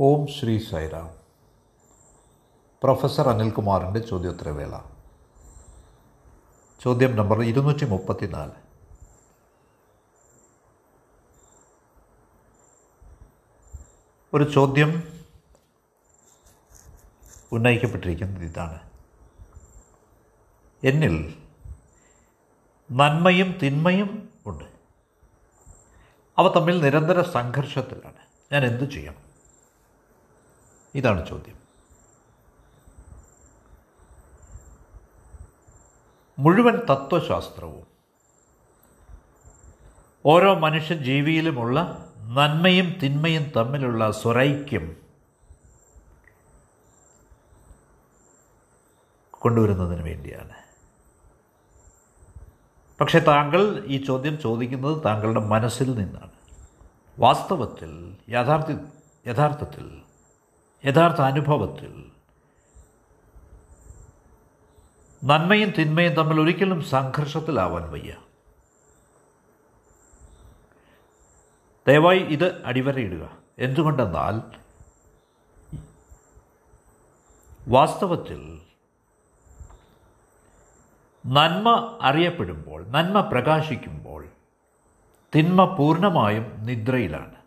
ഓം Shri Sairam. Professor അനിൽകുമാറിന്റെ ചോദ്യോത്തരവേള. ചോദ്യം നമ്പർ ഇരുന്നൂറ്റി മുപ്പത്തിനാല് ഒരു ചോദ്യം ഉന്നയിക്കപ്പെട്ടിരിക്കുന്നത് ഇതാണ്. എന്നിൽ നന്മയും തിന്മയും ഉണ്ട്. അവ തമ്മിൽ നിരന്തര സംഘർഷത്തിലാണ്. ഞാൻ എന്തു ചെയ്യണം? ഇതാണ് ചോദ്യം. മുഴുവൻ തത്വശാസ്ത്രവും ഓരോ മനുഷ്യ ജീവിയിലുമുള്ള നന്മയും തിന്മയും തമ്മിലുള്ള സ്വരൈക്യം കൊണ്ടുവരുന്നതിന് വേണ്ടിയാണ്. പക്ഷേ താങ്കൾ ഈ ചോദ്യം ചോദിക്കുന്നത് താങ്കളുടെ മനസ്സിൽ നിന്നാണ്. വാസ്തവത്തിൽ യഥാർത്ഥ യഥാർത്ഥത്തിൽ യഥാർത്ഥ അനുഭവത്തിൽ നന്മയും തിന്മയും തമ്മിൽ ഒരിക്കലും സംഘർഷത്തിലാവാൻ വയ്യ. ദയവായി ഇത് അടിവരയിടുക. എന്തുകൊണ്ടെന്നാൽ വാസ്തവത്തിൽ നന്മ അറിയപ്പെടുമ്പോൾ നന്മ പ്രകാശിക്കുമ്പോൾ തിന്മ പൂർണമായും നിദ്രയിലാണ്.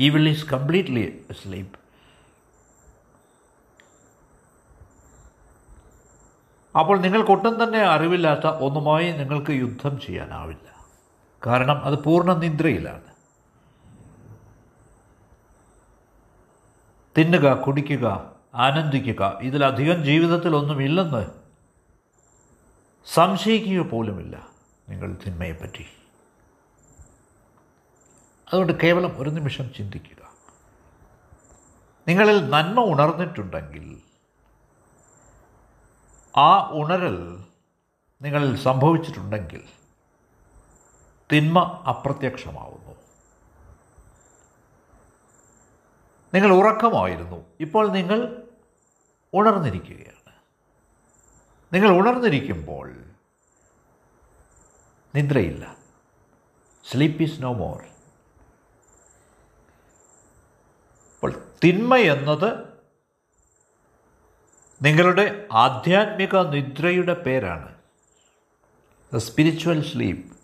Evil is completely asleep. അപ്പോൾ നിങ്ങൾക്കൊട്ടും തന്നെ അറിവില്ലാത്ത ഒന്നുമായി നിങ്ങൾക്ക് യുദ്ധം ചെയ്യാനാവില്ല. കാരണം അത് പൂർണ നിദ്രയിലാണ്. തിന്നുക കുടിക്കുക ആനന്ദിക്കുക ഇതിലധികം ജീവിതത്തിൽ ഒന്നുമില്ലെന്ന് സംശയിക്കുക പോലുമില്ല. നിങ്ങൾ തിന്മയെപ്പറ്റി. അതുകൊണ്ട് കേവലം ഒരു നിമിഷം ചിന്തിക്കുക. നിങ്ങളിൽ നന്മ ഉണർന്നിട്ടുണ്ടെങ്കിൽ ആ ഉണരൽ നിങ്ങളിൽ സംഭവിച്ചിട്ടുണ്ടെങ്കിൽ തിന്മ അപ്രത്യക്ഷമാവുന്നു. നിങ്ങൾ ഉറക്കമായിരുന്നു. ഇപ്പോൾ നിങ്ങൾ ഉണർന്നിരിക്കുകയാണ്. നിങ്ങൾ ഉണർന്നിരിക്കുമ്പോൾ നിദ്രയില്ല. സ്ലീപ്പ് ഈസ് നോ മോർ അപ്പോൾ തിന്മ എന്നത് നിങ്ങളുടെ ആധ്യാത്മിക നിദ്രയുടെ പേരാണ്. സ്പിരിച്വൽ സ്ലീപ്പ്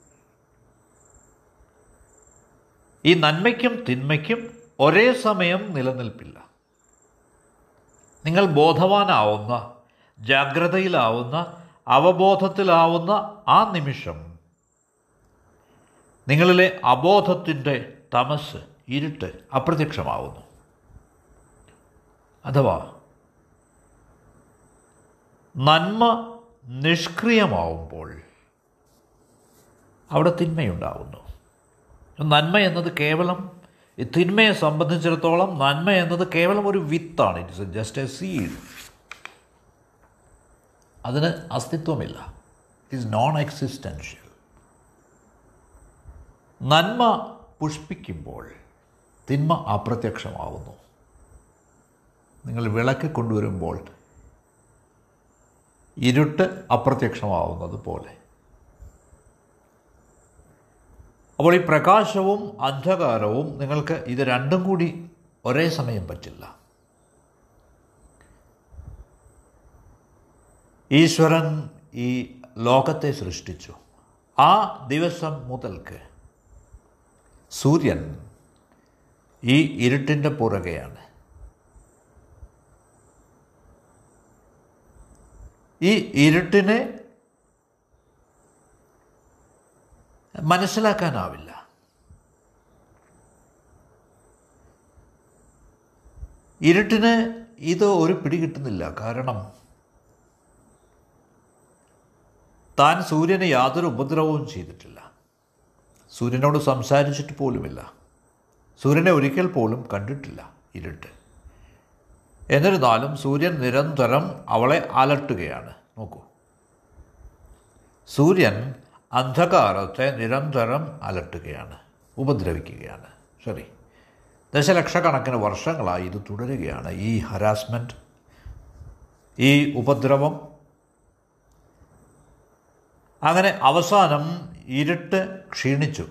ഈ നന്മയ്ക്കും തിന്മയ്ക്കും ഒരേ സമയം നിലനിൽപ്പില്ല. നിങ്ങൾ ബോധവാനാവുന്ന ജാഗ്രതയിലാവുന്ന അവബോധത്തിലാവുന്ന ആ നിമിഷം നിങ്ങളിലെ അബോധത്തിന്റെ തമസ് ഇരുട്ട് അപ്രത്യക്ഷമാവുന്നു. അഥവാ നന്മ നിഷ്ക്രിയമാവുമ്പോൾ അവിടെ തിന്മയുണ്ടാവുന്നു. നന്മ എന്നത് കേവലം ഈ തിന്മയെ സംബന്ധിച്ചിടത്തോളം നന്മ എന്നത് കേവലം ഒരു വിത്താണ്. ഇറ്റ്സ് ജസ്റ്റ് എ സീഡ് അതിന് അസ്തിത്വമില്ല. ഇറ്റ്സ് നോൺ എക്സിസ്റ്റൻഷ്യൽ നന്മ പുഷ്പിക്കുമ്പോൾ തിന്മ അപ്രത്യക്ഷമാവുന്നു. നിങ്ങൾ വിളക്ക് കൊണ്ടുവരുമ്പോൾ ഇരുട്ട് അപ്രത്യക്ഷമാവുന്നത് പോലെ. അപ്പോൾ ഈ പ്രകാശവും അന്ധകാരവും നിങ്ങൾക്ക് ഇത് രണ്ടും കൂടി ഒരേ സമയം പറ്റില്ല. ഈശ്വരൻ ഈ ലോകത്തെ സൃഷ്ടിച്ചു. ആ ദിവസം മുതൽക്ക് സൂര്യൻ ഈ ഇരുട്ടിന്റെ പുറകെയാണ്. ഈ ഇരുട്ടിനെ മനസ്സിലാക്കാനാവില്ല. ഇരുട്ടിന് ഇത് ഒരു പിടി കിട്ടുന്നില്ല കാരണം താൻ സൂര്യന് യാതൊരു ഉപദ്രവവും ചെയ്തിട്ടില്ല. സൂര്യനോട് സംസാരിച്ചിട്ട് പോലുമില്ല. സൂര്യനെ ഒരിക്കൽ പോലും കണ്ടിട്ടില്ല ഇരുട്ട്. എന്നിരുന്നാലും സൂര്യൻ നിരന്തരം അവളെ അലട്ടുകയാണ്. നോക്കൂ. സൂര്യൻ അന്ധകാരത്തെ നിരന്തരം അലട്ടുകയാണ് ഉപദ്രവിക്കുകയാണ്. ശരി ദശലക്ഷക്കണക്കിന് വർഷങ്ങളായി ഇത് തുടരുകയാണ്. ഈ ഹരാസ്മെന്റ് ഈ ഉപദ്രവം. അങ്ങനെ അവസാനം ഇരുട്ട് ക്ഷീണിച്ചു.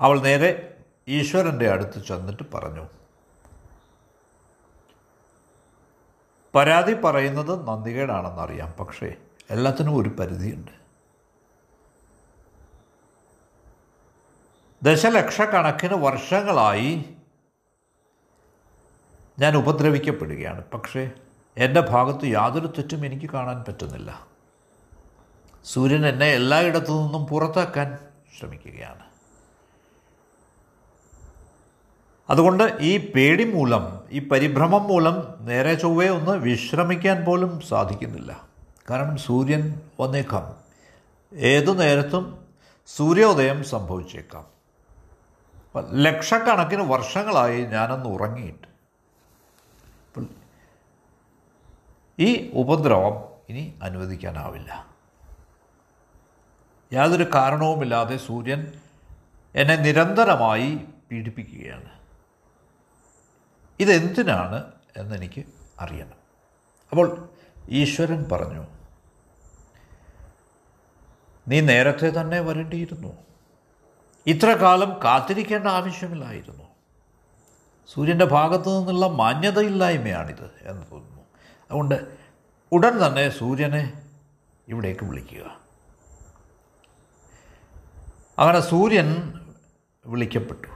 അവൾ നേരെ ഈശ്വരന്റെ അടുത്ത് ചെന്നിട്ട് പറഞ്ഞു പരാതി പറയുന്നത് നന്ദികേടാണെന്നറിയാം. പക്ഷേ എല്ലാത്തിനും ഒരു പരിധിയുണ്ട്. ദശലക്ഷക്കണക്കിന് വർഷങ്ങളായി ഞാൻ ഉപദ്രവിക്കപ്പെടുകയാണ്. പക്ഷേ എന്റെ ഭാഗത്ത് യാതൊരു തെറ്റും എനിക്ക് കാണാൻ പറ്റുന്നില്ല. സൂര്യൻ എന്നെ എല്ലായിടത്തു നിന്നും പുറത്താക്കാൻ ശ്രമിക്കുകയാണ്. അതുകൊണ്ട് ഈ പേടി മൂലം ഈ പരിഭ്രമം മൂലം നേരെ ചൊവ്വേ ഒന്ന് വിശ്രമിക്കാൻ പോലും സാധിക്കുന്നില്ല. കാരണം സൂര്യൻ വന്നേക്കാം. ഏതു നേരത്തും സൂര്യോദയം സംഭവിച്ചേക്കാം. ലക്ഷക്കണക്കിന് വർഷങ്ങളായി ഞാനൊന്ന് ഉറങ്ങിയിട്ട്. ഈ ഉപദ്രവം ഇനി അനുവദിക്കാനാവില്ല. യാതൊരു കാരണവുമില്ലാതെ സൂര്യൻ എന്നെ നിരന്തരമായി പീഡിപ്പിക്കുകയാണ്. ഇതെന്തിനാണ് എന്നെനിക്ക് അറിയണം. അപ്പോൾ ഈശ്വരൻ പറഞ്ഞു നീ നേരത്തെ തന്നെ വരേണ്ടിയിരുന്നു. ഇത്ര കാലം കാത്തിരിക്കേണ്ട ആവശ്യമില്ലായിരുന്നു. സൂര്യന്റെ ഭാഗത്തു നിന്നുള്ള മാന്യതയില്ലായ്മയാണിത് എന്ന് തോന്നുന്നു. അതുകൊണ്ട് ഉടൻ തന്നെ സൂര്യനെ ഇവിടേക്ക് വിളിക്കുക. അങ്ങനെ സൂര്യൻ വിളിക്കപ്പെട്ടു.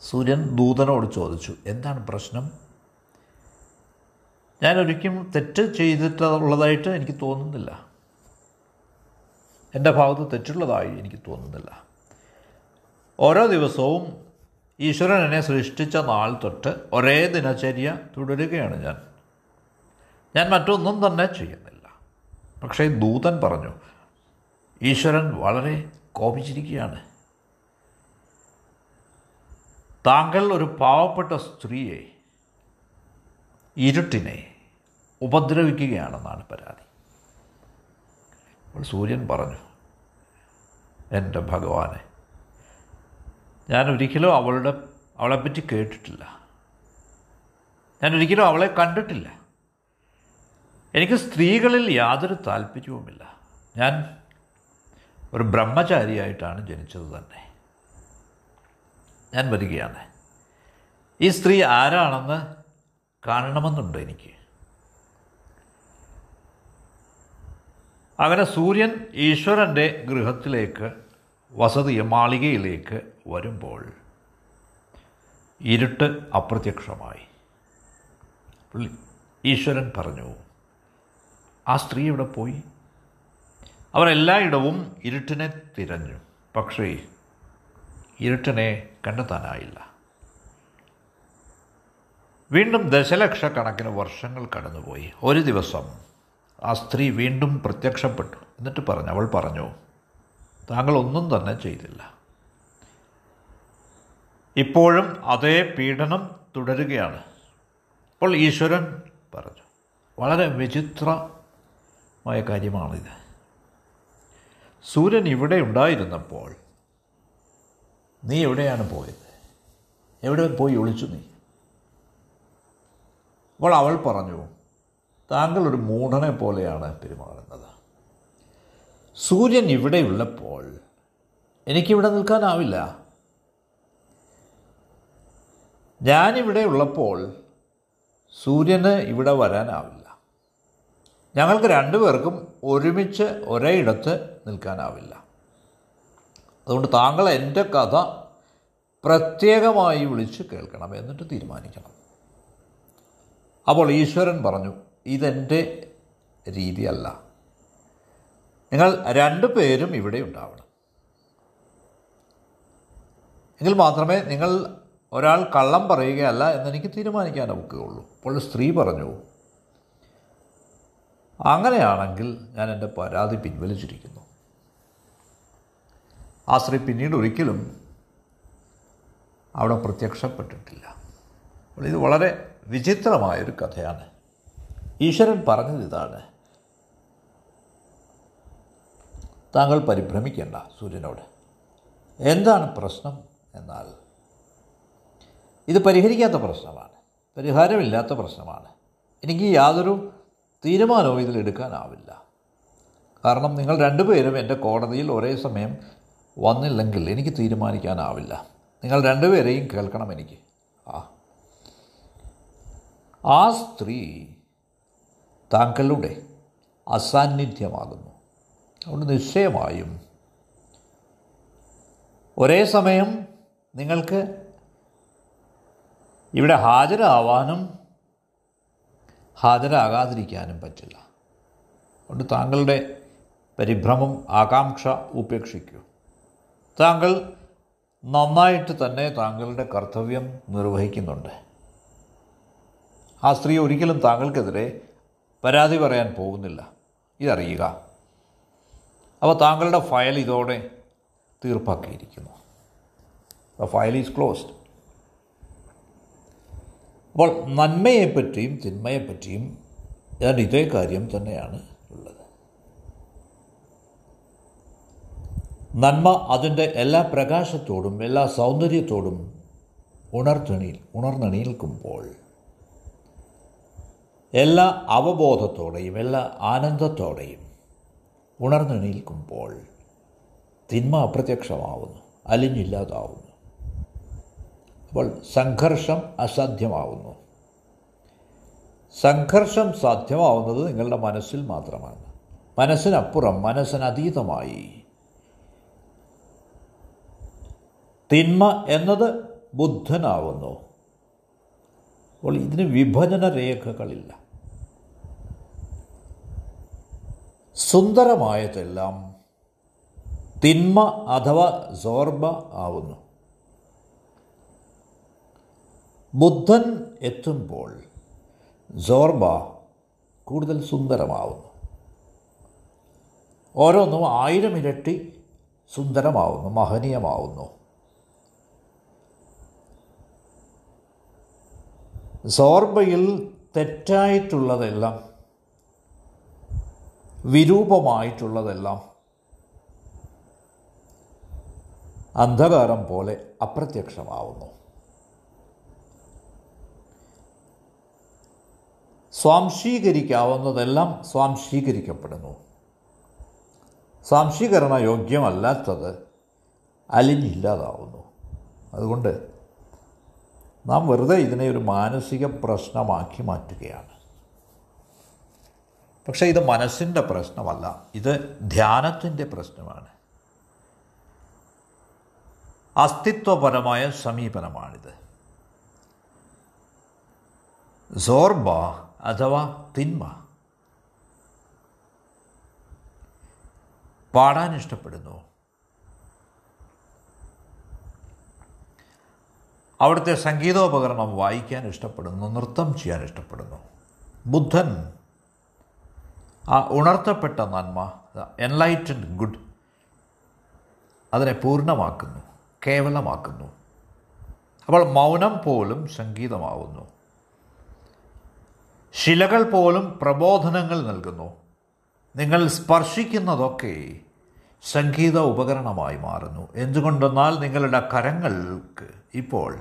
സൂര്യൻ ദൂതനോട് ചോദിച്ചു എന്താണ് പ്രശ്നം? ഞാൻ ഒരിക്കലും തെറ്റ് ചെയ്തിട്ടുള്ളതായിട്ട് എനിക്ക് തോന്നുന്നില്ല. എന്റെ ഭാഗത്ത് തെറ്റുള്ളതായി എനിക്ക് തോന്നുന്നില്ല. ഓരോ ദിവസവും ഈശ്വരൻ എന്നെ സൃഷ്ടിച്ച നാൾ തൊട്ട് ഒരേ ദിനചര്യ തുടരുകയാണ് ഞാൻ. ഞാൻ മറ്റൊന്നും തന്നെ ചെയ്യുന്നില്ല. പക്ഷേ ദൂതൻ പറഞ്ഞു ഈശ്വരൻ വളരെ കോപിച്ചിരിക്കുകയാണ്. താങ്കൾ ഒരു പാവപ്പെട്ട സ്ത്രീയെ ഇരുട്ടിനെ ഉപദ്രവിക്കുകയാണെന്നാണ് പരാതി. അപ്പോൾ സൂര്യൻ പറഞ്ഞു എന്റെ ഭഗവാനെ ഞാൻ ഒരിക്കലും അവളുടെ അവളെപ്പറ്റി കേട്ടിട്ടില്ല. ഞാൻ ഒരിക്കലും അവളെ കണ്ടിട്ടില്ല. എനിക്ക് സ്ത്രീകളിൽ യാതൊരു താല്പര്യവുമില്ല. ഞാൻ ഒരു ബ്രഹ്മചാരിയായിട്ടാണ് ജനിച്ചത് തന്നെ. ഞാൻ വരികയാണ്. ഈ സ്ത്രീ ആരാണെന്ന് കാണണമെന്നുണ്ട് എനിക്ക്. അങ്ങനെ സൂര്യൻ ഈശ്വരന്റെ ഗൃഹത്തിലേക്ക് വസതി മാളികയിലേക്ക് വരുമ്പോൾ ഇരുട്ട് അപ്രത്യക്ഷമായി. പുള്ളി ഈശ്വരൻ പറഞ്ഞു ആ സ്ത്രീ ഇവിടെ പോയി? അവർ എല്ലായിടവും ഇരുട്ടിനെ തിരഞ്ഞു. പക്ഷേ ഇരുട്ടിനെ കണ്ടെത്താനായില്ല. വീണ്ടും ദശലക്ഷക്കണക്കിന് വർഷങ്ങൾ കടന്നുപോയി. ഒരു ദിവസം ആ സ്ത്രീ വീണ്ടും പ്രത്യക്ഷപ്പെട്ടു. എന്നിട്ട് പറഞ്ഞു അവൾ പറഞ്ഞു താങ്കൾ ഒന്നും തന്നെ ചെയ്തില്ല. ഇപ്പോഴും അതേ പീഡനം തുടരുകയാണ്. അപ്പോൾ ഈശ്വരൻ പറഞ്ഞു വളരെ വിചിത്രമായ കാര്യമാണിത്. സൂര്യൻ ഇവിടെ ഉണ്ടായിരുന്നപ്പോൾ നീ എവിടെയാണ് പോയത്? എവിടെ പോയി ഒളിച്ചു നീ? അപ്പോൾ അവൾ പറഞ്ഞു താങ്കൾ ഒരു മൂഢനെ പോലെയാണ് പെരുമാറുന്നത്. സൂര്യൻ ഇവിടെയുള്ളപ്പോൾ എനിക്കിവിടെ നിൽക്കാനാവില്ല. ഞാനിവിടെ ഉള്ളപ്പോൾ സൂര്യന് ഇവിടെ വരാനാവില്ല. ഞങ്ങൾക്ക് രണ്ടുപേർക്കും ഒരുമിച്ച് ഒരേ ഇടത്ത് നിൽക്കാനാവില്ല. അതുകൊണ്ട് താങ്കൾ എന്റെ കഥ പ്രത്യേകമായി വിളിച്ച് കേൾക്കണം എന്നിട്ട് തീരുമാനിക്കണം. അപ്പോൾ ഈശ്വരൻ പറഞ്ഞു ഇതെന്റെ രീതിയല്ല. നിങ്ങൾ രണ്ടു പേരും ഇവിടെ ഉണ്ടാവണം. എങ്കിൽ മാത്രമേ നിങ്ങൾ ഒരാൾ കള്ളം പറയുകയല്ല എന്നെനിക്ക് തീരുമാനിക്കാൻ ഒക്കുകയുള്ളൂ. അപ്പോൾ സ്ത്രീ പറഞ്ഞു അങ്ങനെയാണെങ്കിൽ ഞാൻ എന്റെ പരാതി പിൻവലിച്ചിരിക്കുന്നു. ആ സ്ത്രീ പിന്നീട് ഒരിക്കലും അവിടെ പ്രത്യക്ഷപ്പെട്ടിട്ടില്ല. ഇത് വളരെ വിചിത്രമായൊരു കഥയാണ്. ഈശ്വരൻ പറഞ്ഞത് ഇതാണ്. താങ്കൾ പരിഭ്രമിക്കേണ്ട സൂര്യനോട്. എന്താണ് പ്രശ്നം എന്നാൽ ഇത് പരിഹരിക്കാത്ത പ്രശ്നമാണ്. പരിഹാരമില്ലാത്ത പ്രശ്നമാണ്. എനിക്ക് യാതൊരു തീരുമാനവും ഇതിലെടുക്കാനാവില്ല കാരണം നിങ്ങൾ രണ്ടുപേരും എന്റെ കോടതിയിൽ ഒരേ സമയം വന്നില്ലെങ്കിൽ എനിക്ക് തീരുമാനിക്കാനാവില്ല. നിങ്ങൾ രണ്ടുപേരെയും കേൾക്കണം എനിക്ക്. ആ. ആ സ്ത്രീ താങ്കളുടെ അസാന്നിധ്യമാകുന്നു. അതുകൊണ്ട് നിശ്ചയമായും ഒരേ സമയം നിങ്ങൾക്ക് ഇവിടെ ഹാജരാവാനും ഹാജരാകാതിരിക്കാനും പറ്റില്ല. അതുകൊണ്ട് താങ്കളുടെ പരിഭ്രമം ആകാംക്ഷ ഉപേക്ഷിക്കൂ. താങ്കൾ നന്നായിട്ട് തന്നെ താങ്കളുടെ കർത്തവ്യം നിർവഹിക്കുന്നുണ്ട്. ആ സ്ത്രീ ഒരിക്കലും താങ്കൾക്കെതിരെ പരാതി പറയാൻ പോകുന്നില്ല. ഇതറിയുക. അപ്പോൾ താങ്കളുടെ ഫയൽ ഇതോടെ തീർപ്പാക്കിയിരിക്കുന്നു. ദ ഫയൽ ഈസ് ക്ലോസ്ഡ് അപ്പോൾ നന്മയെപ്പറ്റിയും തിന്മയെപ്പറ്റിയും ഞാൻ ഇതേ കാര്യം തന്നെയാണ് ഉള്ളത്. നന്മ അതിന്റെ എല്ലാ പ്രകാശത്തോടും എല്ലാ സൗന്ദര്യത്തോടും ഉണർത്തണി ഉണർന്നണീൽക്കുമ്പോൾ എല്ലാ അവബോധത്തോടെയും എല്ലാ ആനന്ദത്തോടെയും ഉണർന്നെണീൽക്കുമ്പോൾ തിന്മ അപ്രത്യക്ഷമാവുന്നു അലിഞ്ഞില്ലാതാവുന്നു. അപ്പോൾ സംഘർഷം അസാധ്യമാവുന്നു. സംഘർഷം സാധ്യമാവുന്നത് നിങ്ങളുടെ മനസ്സിൽ മാത്രമാണ്. മനസ്സിനപ്പുറം മനസ്സിനതീതമായി തിന്മ എന്നത് ബുദ്ധനാവുന്നു. അപ്പോൾ ഇതിന് വിഭജന രേഖകളില്ല. സുന്ദരമായതെല്ലാം തിന്മ അഥവാ സോർബ ആവുന്നു. ബുദ്ധൻ എത്തുമ്പോൾ സോർബ കൂടുതൽ സുന്ദരമാവുന്നു. ഓരോന്നും ആയിരം ഇരട്ടി സുന്ദരമാവുന്നു മഹനീയമാവുന്നു. സോർബയിൽ തെറ്റായിട്ടുള്ളതെല്ലാം വിരൂപമായിട്ടുള്ളതെല്ലാം അന്ധകാരം പോലെ അപ്രത്യക്ഷമാവുന്നു. സ്വാംശീകരിക്കാവുന്നതെല്ലാം സ്വാംശീകരിക്കപ്പെടുന്നു. സ്വാംശീകരണ യോഗ്യമല്ലാത്തത് അലിഞ്ഞില്ലാതാവുന്നു. അതുകൊണ്ട് നാം വെറുതെ ഇതിനെ ഒരു മാനസിക പ്രശ്നമാക്കി മാറ്റുകയാണ്. പക്ഷേ ഇത് മനസ്സിന്റെ പ്രശ്നമല്ല ഇത് ധ്യാനത്തിന്റെ പ്രശ്നമാണ്. അസ്തിത്വപരമായ സമീപനമാണിത്. സോർബ അഥവാ തിന്മ പാടാൻ ഇഷ്ടപ്പെടുന്നു. അവിടുത്തെ സംഗീതോപകരണം വായിക്കാൻ ഇഷ്ടപ്പെടുന്നു നൃത്തം ചെയ്യാൻ ഇഷ്ടപ്പെടുന്നു. ബുദ്ധൻ ആ ഉണർത്തപ്പെട്ട നന്മ എൻലൈറ്റൻഡ് ഗുഡ് അതിനെ പൂർണമാക്കുന്നു കേവലമാക്കുന്നു. അപ്പോൾ മൗനം പോലും സംഗീതമാവുന്നു. ശിലകൾ പോലും പ്രബോധനങ്ങൾ നൽകുന്നു. നിങ്ങൾ സ്പർശിക്കുന്നതൊക്കെ സംഗീത ഉപകരണമായി മാറുന്നു. എന്തുകൊണ്ടെന്നാൽ നിങ്ങളുടെ കരങ്ങൾക്ക് ഇപ്പോൾ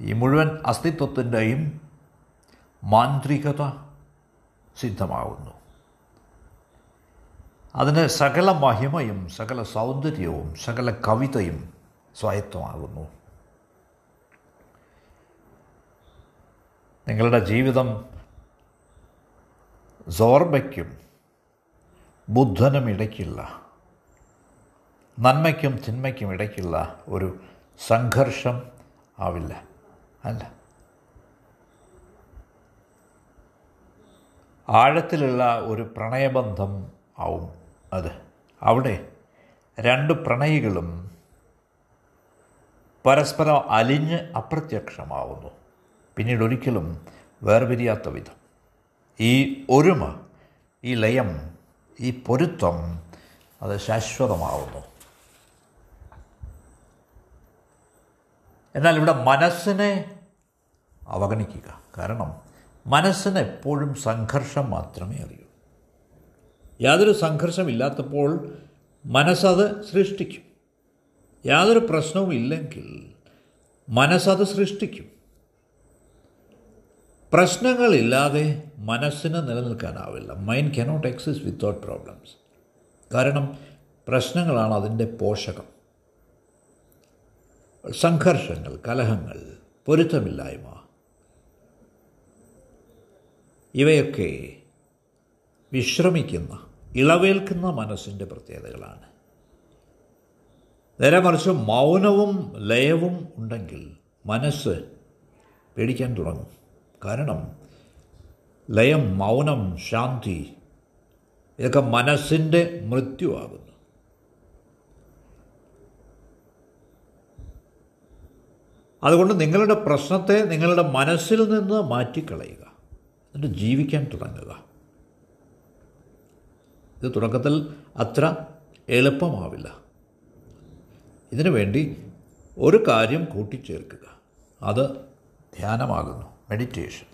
ഈ മുഴുവൻ അസ്തിത്വത്തിന്റെയും മാന്ത്രികത സിദ്ധമാകുന്നു അതിന് സകല മഹിമയും സകല സൗന്ദര്യവും സകല കവിതയും സ്വായത്തമാകുന്നു. നിങ്ങളുടെ ജീവിതം സോർബയ്ക്കും ബുദ്ധനും ഇടയ്ക്കില്ല നന്മയ്ക്കും തിന്മയ്ക്കും ഇടയ്ക്കുള്ള ഒരു സംഘർഷം ആവില്ല അല്ല. ആഴത്തിലുള്ള ഒരു പ്രണയബന്ധം ആവും അത്. അവിടെ രണ്ട് പ്രണയികളും പരസ്പരം അലിഞ്ഞ് അപ്രത്യക്ഷമാവുന്നു. പിന്നീട് ഒരിക്കലും വേർപിരിയാത്ത വിധം. ഈ ഒരുമ ഈ ലയം ഈ പൊരുത്തം അത് ശാശ്വതമാവുന്നു. എന്നാൽ ഇവിടെ മനസ്സിനെ അവഗണിക്കുക. കാരണം മനസ്സിന് എപ്പോഴും സംഘർഷം മാത്രമേ അറിയൂ. യാതൊരു സംഘർഷമില്ലാത്തപ്പോൾ മനസ്സത് സൃഷ്ടിക്കും. യാതൊരു പ്രശ്നവും ഇല്ലെങ്കിൽ മനസ്സത് സൃഷ്ടിക്കും. പ്രശ്നങ്ങളില്ലാതെ മനസ്സിന് നിലനിൽക്കാനാവില്ല. Mind cannot exist without problems കാരണം പ്രശ്നങ്ങളാണ് അതിന്റെ പോഷകം. സംഘർഷങ്ങൾ കലഹങ്ങൾ പൊരുത്തമില്ലായ്മ ഇവയൊക്കെ വിശ്രമിക്കുന്ന ഇളവേൽക്കുന്ന മനസ്സിന്റെ പ്രത്യേകതകളാണ്. നേരെ മറിച്ച് മൗനവും ലയവും ഉണ്ടെങ്കിൽ മനസ്സ് പേടിക്കാൻ തുടങ്ങും. കാരണം ലയം മൗനം ശാന്തി ഇതൊക്കെ മനസ്സിന്റെ മൃത്യുവാകുന്നു. അതുകൊണ്ട് നിങ്ങളുടെ പ്രശ്നത്തെ നിങ്ങളുടെ മനസ്സിൽ നിന്ന് മാറ്റിക്കളയുക. എന്നിട്ട് ജീവിക്കാൻ തുടങ്ങുക. ഇത് തുടക്കത്തിൽ അത്ര എളുപ്പമാവില്ല. ഇതിനു വേണ്ടി ഒരു കാര്യം കൂട്ടിച്ചേർക്കുക. അത് ധ്യാനമാകുന്നു. മെഡിറ്റേഷൻ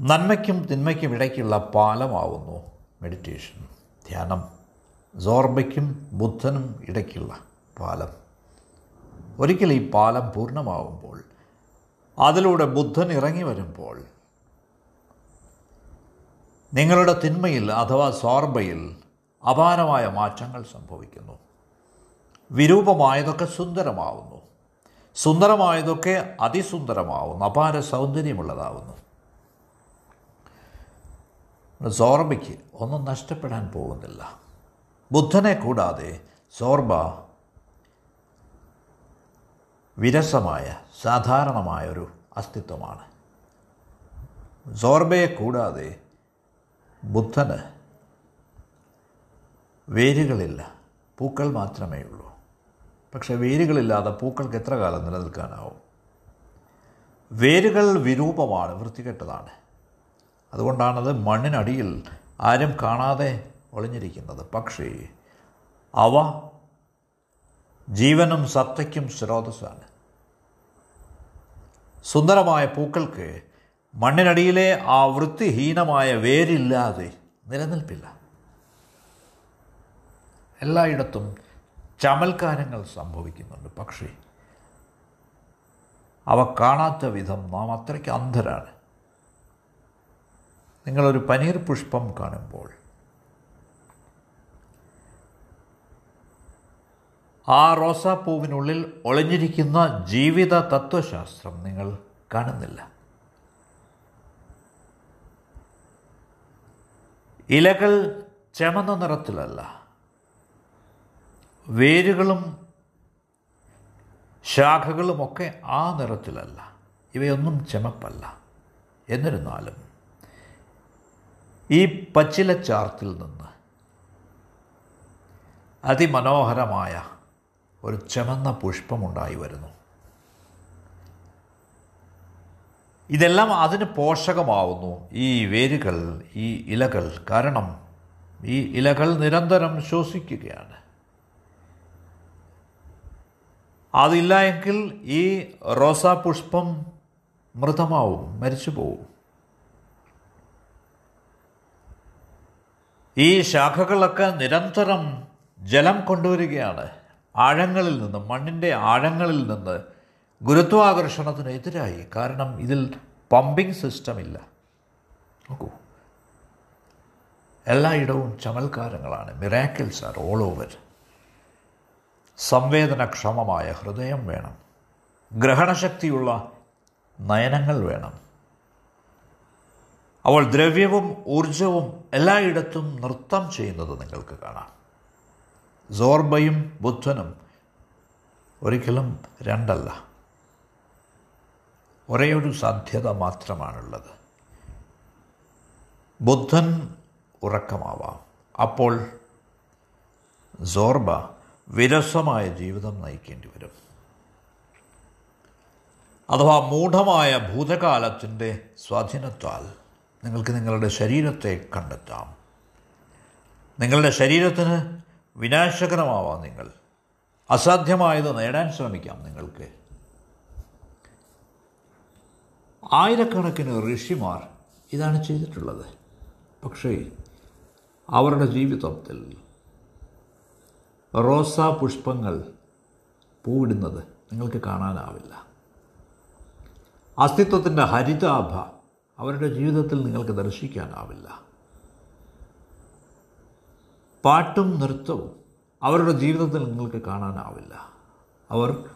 നന്മയ്ക്കും തിന്മയ്ക്കും ഇടയ്ക്കുള്ള പാലമാവുന്നു മെഡിറ്റേഷൻ ധ്യാനം. സോർബയ്ക്കും ബുദ്ധനും ഇടയ്ക്കുള്ള പാലം. ഒരിക്കൽ ഈ പാലം പൂർണമാവുമ്പോൾ അതിലൂടെ ബുദ്ധൻ ഇറങ്ങി വരുമ്പോൾ നിങ്ങളുടെ തിന്മയിൽ അഥവാ സോർബയിൽ അപാരമായ മാറ്റങ്ങൾ സംഭവിക്കുന്നു. വിരൂപമായതൊക്കെ സുന്ദരമാവുന്നു. സുന്ദരമായതൊക്കെ അതിസുന്ദരമാവുന്നു അപാര സൗന്ദര്യമുള്ളതാവുന്നു. സോർബയ്ക്ക് ഒന്നും നഷ്ടപ്പെടാൻ പോകുന്നില്ല. ബുദ്ധനെ കൂടാതെ സോർബ വിരസമായ സാധാരണമായ ഒരു അസ്തിത്വമാണ്. സോർബയെ കൂടാതെ ബുദ്ധന് വേരുകളില്ല പൂക്കൾ മാത്രമേ ഉള്ളൂ പക്ഷേ വേരുകളില്ലാതെ പൂക്കൾക്ക് എത്ര കാലം നിലനിൽക്കാനാവും? വേരുകൾ വിരൂപമാണ് വൃത്തികെട്ടതാണ്. അതുകൊണ്ടാണത് മണ്ണിനടിയിൽ ആരും കാണാതെ ഒളിഞ്ഞിരിക്കുന്നത്. പക്ഷേ അവ ജീവനും സത്തയ്ക്കും സ്രോതസ്സാണ്. സുന്ദരമായ പൂക്കൾക്ക് മണ്ണിനടിയിലെ ആ വൃത്തിഹീനമായ വേരില്ലാതെ നിലനിൽപ്പില്ല. എല്ലായിടത്തും ചമൽക്കാരങ്ങൾ സംഭവിക്കുന്നുണ്ട്. പക്ഷേ അവ കാണാത്ത വിധം നാം അത്രയ്ക്ക് അന്ധരാണ്. നിങ്ങളൊരു പനീർ പുഷ്പം കാണുമ്പോൾ ആ റോസാപ്പൂവിനുള്ളിൽ ഒളിഞ്ഞിരിക്കുന്ന ജീവിത തത്വശാസ്ത്രം നിങ്ങൾ കാണുന്നില്ല. ഇലകൾ ചമന്ന നിറത്തിലല്ല വേരുകളും ശാഖകളുമൊക്കെ ആ നിറത്തിലല്ല. ഇവയൊന്നും ചെമപ്പല്ല. എന്നിരുന്നാലും ഈ പച്ചില പച്ചിലച്ചാർത്തിൽ നിന്ന് അതിമനോഹരമായ ഒരു ചെമന്ന പുഷ്പമുണ്ടായി വരുന്നു. ഇതെല്ലാം അതിന് പോഷകമാവുന്നു. ഈ വേരുകൾ ഈ ഇലകൾ. കാരണം ഈ ഇലകൾ നിരന്തരം ശ്വസിക്കുകയാണ്. അതില്ല എങ്കിൽ ഈ റോസാ പുഷ്പം മൃതമാവും മരിച്ചു പോവും ഈ ശാഖകളൊക്കെ നിരന്തരം ജലം കൊണ്ടുവരികയാണ്. ആഴങ്ങളിൽ നിന്ന് മണ്ണിന്റെ ആഴങ്ങളിൽ നിന്ന് ഗുരുത്വാകർഷണത്തിന് എതിരായി. കാരണം ഇതിൽ പമ്പിംഗ് സിസ്റ്റം ഇല്ല നോക്കൂ. എല്ലായിടവും ചമൽക്കാരങ്ങളാണ്. Miracles are all over. സംവേദനക്ഷമമായ ഹൃദയം വേണം. ഗ്രഹണശക്തിയുള്ള നയനങ്ങൾ വേണം. അവൾ ദ്രവ്യവും ഊർജവും എല്ലായിടത്തും നൃത്തം ചെയ്യുന്നത് നിങ്ങൾക്ക് കാണാം. സോർബയും ബുദ്ധനും ഒരിക്കലും രണ്ടല്ല. ഒരേ ഒരു സാധ്യത മാത്രമാണുള്ളത്. ബുദ്ധൻ ഉറക്കമാവാം. അപ്പോൾ സോർബ വിരസമായ ജീവിതം നയിക്കേണ്ടി വരും. അഥവാ മൂഢമായ ഭൂതകാലത്തിന്റെ സ്വാധീനത്താൽ നിങ്ങൾക്ക് നിങ്ങളുടെ ശരീരത്തെ കണ്ടെത്താം. നിങ്ങളുടെ ശരീരത്തിന് വിനാശകരമാവാം നിങ്ങൾ. അസാധ്യമായത് നേടാൻ ശ്രമിക്കാം നിങ്ങൾക്ക്. ആയിരക്കണക്കിന് ഋഷിമാർ ഇതാണ് ചെയ്തിട്ടുള്ളത്. പക്ഷേ അവരുടെ ജീവിതത്തിൽ റോസാ പുഷ്പങ്ങൾ പൂവിടുന്നത് നിങ്ങൾക്ക് കാണാനാവില്ല. അസ്തിത്വത്തിന്റെ ഹരിതാഭ അവരുടെ ജീവിതത്തിൽ നിങ്ങൾക്ക് ദർശിക്കാനാവില്ല. പാട്ടും നൃത്തവും അവരുടെ ജീവിതത്തിൽ നിങ്ങൾക്ക് കാണാനാവില്ല. അവർ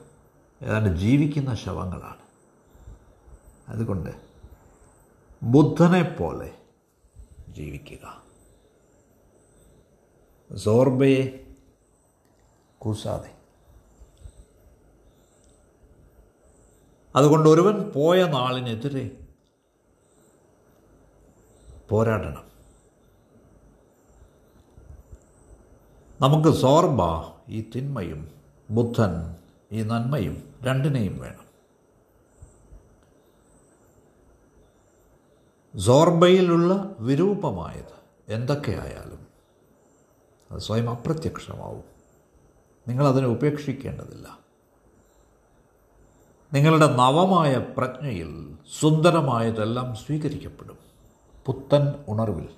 ഏതാണ്ട് ജീവിക്കുന്ന ശവങ്ങളാണ്. അതുകൊണ്ട് ബുദ്ധനെ പോലെ ജീവിക്കുക. സോർബയെ കൂസാതെ. അതുകൊണ്ട് ഒരുവൻ പോയ നാളിനെതിരെ പോരാടണം. നമുക്ക് സോർബ ഈ തിന്മയും ബുദ്ധൻ ഈ നന്മയും രണ്ടിനെയും വേണം. സോർബയിലുള്ള വിരൂപമായത് എന്തൊക്കെയായാലും അത് സ്വയം അപ്രത്യക്ഷമാവും. നിങ്ങളതിനെ ഉപേക്ഷിക്കേണ്ടതില്ല. നിങ്ങളുടെ നവമായ പ്രജ്ഞയിൽ സുന്ദരമായതെല്ലാം സ്വീകരിക്കപ്പെടും. പുത്തൻ ഉണർവിൽ.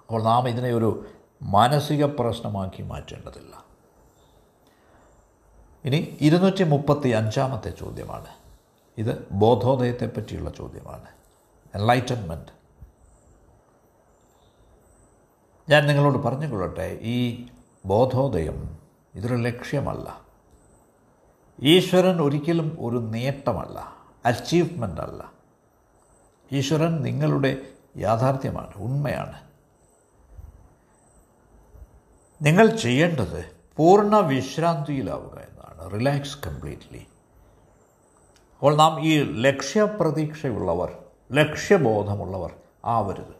അപ്പോൾ നാം ഇതിനെ ഒരു മാനസിക പ്രശ്നമാക്കി മാറ്റേണ്ടതില്ല. ഇനി ഇരുന്നൂറ്റി മുപ്പത്തി അഞ്ചാമത്തെ ചോദ്യമാണ്. ഇത് ബോധോദയത്തെ പറ്റിയുള്ള ചോദ്യമാണ്. എൻലൈറ്റൻമെന്റ് ഞാൻ നിങ്ങളോട് പറഞ്ഞുകൊള്ളട്ടെ ഈ ബോധോദയം ഇതൊരു ലക്ഷ്യമല്ല. ഈശ്വരൻ ഒരിക്കലും ഒരു നേട്ടമല്ല അച്ചീവ്മെന്റ് അല്ല. ഈശ്വരൻ നിങ്ങളുടെ യാഥാർത്ഥ്യമാണ് ഉണ്മയാണ്. നിങ്ങൾ ചെയ്യേണ്ടത് പൂർണ വിശ്രാന്തിയിലാവുക എന്നാണ്. റിലാക്സ് കംപ്ലീറ്റ്ലി അപ്പോൾ നാം ഈ ലക്ഷ്യപ്രതീക്ഷയുള്ളവർ ലക്ഷ്യബോധമുള്ളവർ ആവരുത്.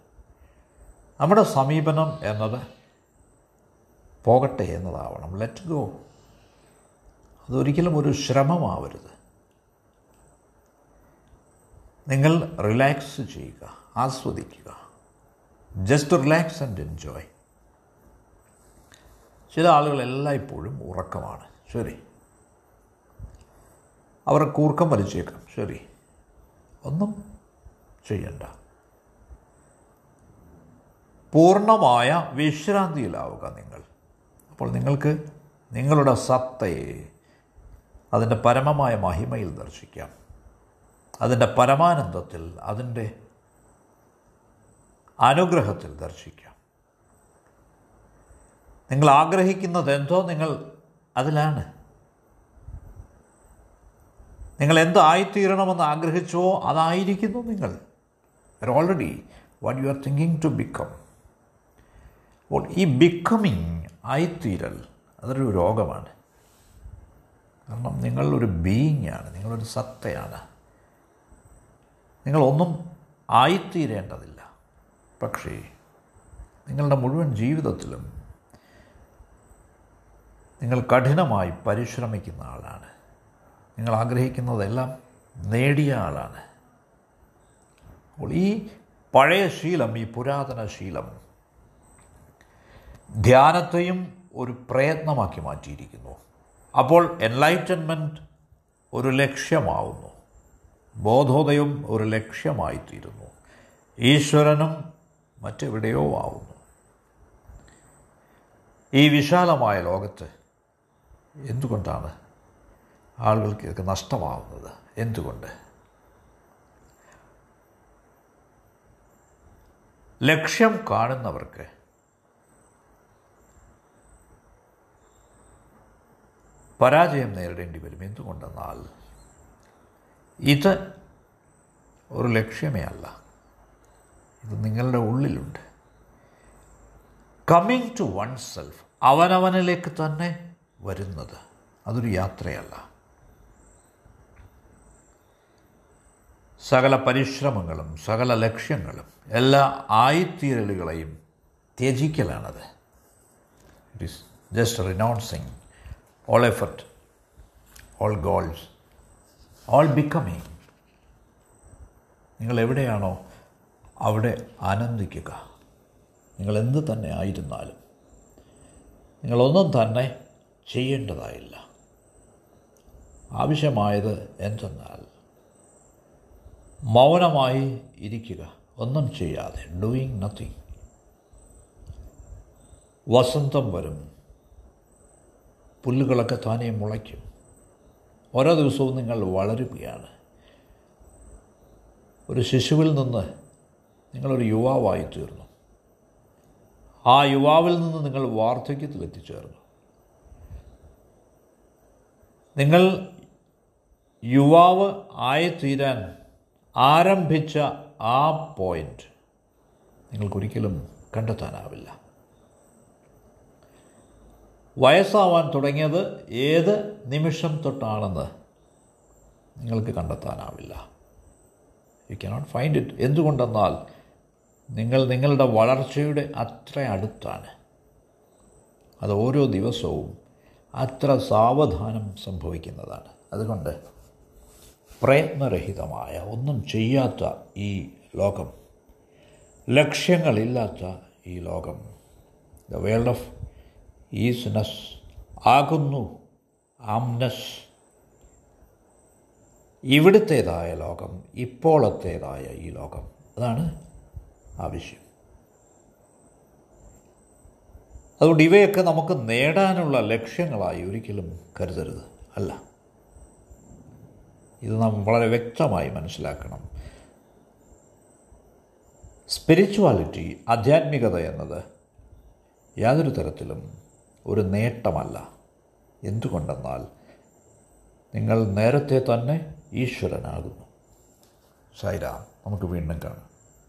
നമ്മുടെ സമീപനം എന്നത് പോകട്ടെ എന്നതാവണം. ലെറ്റ് ഗോ അതൊരിക്കലും ഒരു ശ്രമമാവരുത്. നിങ്ങൾ റിലാക്സ് ചെയ്യുക ആസ്വദിക്കുക. ജസ്റ്റ് റിലാക്സ് ആൻഡ് എൻജോയ് ചില ആളുകൾ എല്ലായ്പ്പോഴും ഉറക്കമാണ്. ശരി. അവർ കൂർക്കം വലിച്ചേക്കാം. ശരി. ഒന്നും ചെയ്യണ്ട. പൂർണമായ വിശ്രാന്തിയിലാവുക നിങ്ങൾ. അപ്പോൾ നിങ്ങൾക്ക് നിങ്ങളുടെ സത്തയെ അതിന്റെ പരമമായ മഹിമയിൽ ദർശിക്കാം. അതിന്റെ പരമാനന്ദത്തിൽ അതിന്റെ അനുഗ്രഹത്തിൽ ദർശിക്കാം. നിങ്ങൾ ആഗ്രഹിക്കുന്നത് എന്തോ നിങ്ങൾ അതിലാണ്. നിങ്ങൾ എന്തായിത്തീരണമെന്ന് ആഗ്രഹിച്ചോ അതായിരിക്കുന്നു നിങ്ങൾ. Already what you are thinking to become അപ്പോൾ ഈ ബിക്കമിങ് ആയിത്തീരൽ അതൊരു രോഗമാണ്. കാരണം നിങ്ങളൊരു ബീയിങ് ആണ് നിങ്ങളൊരു സത്തയാണ്. നിങ്ങളൊന്നും ആയിത്തീരേണ്ടതില്ല പക്ഷേ നിങ്ങളുടെ മുഴുവൻ ജീവിതത്തിലും നിങ്ങൾ കഠിനമായി പരിശ്രമിക്കുന്ന ആളാണ്. നിങ്ങൾ ആഗ്രഹിക്കുന്നതെല്ലാം നേടിയ ആളാണ്. അപ്പോൾ ഈ പഴയ ശീലം ഈ പുരാതന ശീലം ധ്യാനത്തെയും ഒരു പ്രയത്നമാക്കി മാറ്റിയിരിക്കുന്നു. അപ്പോൾ എൻലൈറ്റൻമെന്റ് ഒരു ലക്ഷ്യമാവുന്നു. ബോധോദയം ഒരു ലക്ഷ്യമായിത്തീരുന്നു. ഈശ്വരനും മറ്റെവിടെയോ ആവുന്നു. ഈ വിശാലമായ ലോകത്ത് എന്തുകൊണ്ടാണ് ആളുകൾക്ക് ഇതൊക്കെ നഷ്ടമാവുന്നത്? എന്തുകൊണ്ട്? ലക്ഷ്യം കാണുന്നവർക്ക് പരാജയം നേരിടേണ്ടി വരും. എന്തുകൊണ്ടെന്നാൽ ഇത് ഒരു ലക്ഷ്യമേ അല്ല. ഇത് നിങ്ങളുടെ ഉള്ളിലുണ്ട്. കമ്മിങ് ടു വൺ സെൽഫ് അവനവനിലേക്ക് തന്നെ വരുന്നത് അതൊരു യാത്രയല്ല. സകല പരിശ്രമങ്ങളും സകല ലക്ഷ്യങ്ങളും എല്ലാ ആയിത്തീരലുകളെയും ത്യജിക്കലാണത്. It is just renouncing all effort all goals all becoming നിങ്ങൾ എവിടെയാണോ അവിടെ ആനന്ദിക്കുക. നിങ്ങൾ എന്ത് തന്നെ ആയിരുന്നാലും നിങ്ങളൊന്നും തന്നെ ചെയ്യേണ്ടതായില്ല. ആവശ്യമായത് എന്തെന്നാൽ മൗനമായി ഇരിക്കുക. ഒന്നും ചെയ്യാതെ ഡൂയിങ് നത്തിങ് വസന്തം വരും. പുല്ലുകളൊക്കെ താനേ മുളയ്ക്കും. ഓരോ ദിവസവും നിങ്ങൾ വളരുകയാണ്. ഒരു ശിശുവിൽ നിന്ന് നിങ്ങളൊരു യുവാവായി തീർന്നു. ആ യുവാവിൽ നിന്ന് നിങ്ങൾ വാർദ്ധക്യത്തിൽ എത്തിച്ചേർന്നു. നിങ്ങൾ യുവാവ് ആയിത്തീരാൻ ആരംഭിച്ച ആ പോയിന്റ് നിങ്ങൾക്കൊരിക്കലും കണ്ടെത്താനാവില്ല. വയസ്സാവാൻ തുടങ്ങിയത് ഏത് നിമിഷം തൊട്ടാണെന്ന് നിങ്ങൾക്ക് കണ്ടെത്താനാവില്ല. യു കനോട്ട് ഫൈൻഡ് ഇറ്റ് എന്തുകൊണ്ടെന്നാൽ നിങ്ങൾ നിങ്ങളുടെ വളർച്ചയുടെ അത്ര അടുത്താണ്. അത് ഓരോ ദിവസവും അത്ര സാവധാനം സംഭവിക്കുന്നതാണ്. അതുകൊണ്ട് പ്രയത്നരഹിതമായ ഒന്നും ചെയ്യാത്ത ഈ ലോകം ലക്ഷ്യങ്ങളില്ലാത്ത ഈ ലോകം ദ വേൾഡ് ഓഫ് ഈസ്നെസ് ആകുന്നു. ആംനസ്. ഇവിടുത്തേതായ ലോകം ഇപ്പോഴത്തേതായ ഈ ലോകം. അതാണ് ആവശ്യം അതുകൊണ്ട് ഇവയൊക്കെ നമുക്ക് നേടാനുള്ള ലക്ഷ്യങ്ങളായി ഒരിക്കലും കരുതരുത്. അല്ല. ഇത് നാം വളരെ വ്യക്തമായി മനസ്സിലാക്കണം. സ്പിരിച്വാലിറ്റി ആധ്യാത്മികത എന്നത് യാതൊരു തരത്തിലും ഒരു നേട്ടമല്ല. എന്തുകൊണ്ടെന്നാൽ നിങ്ങൾ നേരത്തെ തന്നെ ഈശ്വരനാകുന്നു. സൈരാം നമുക്ക് വീണ്ടും കാണാം.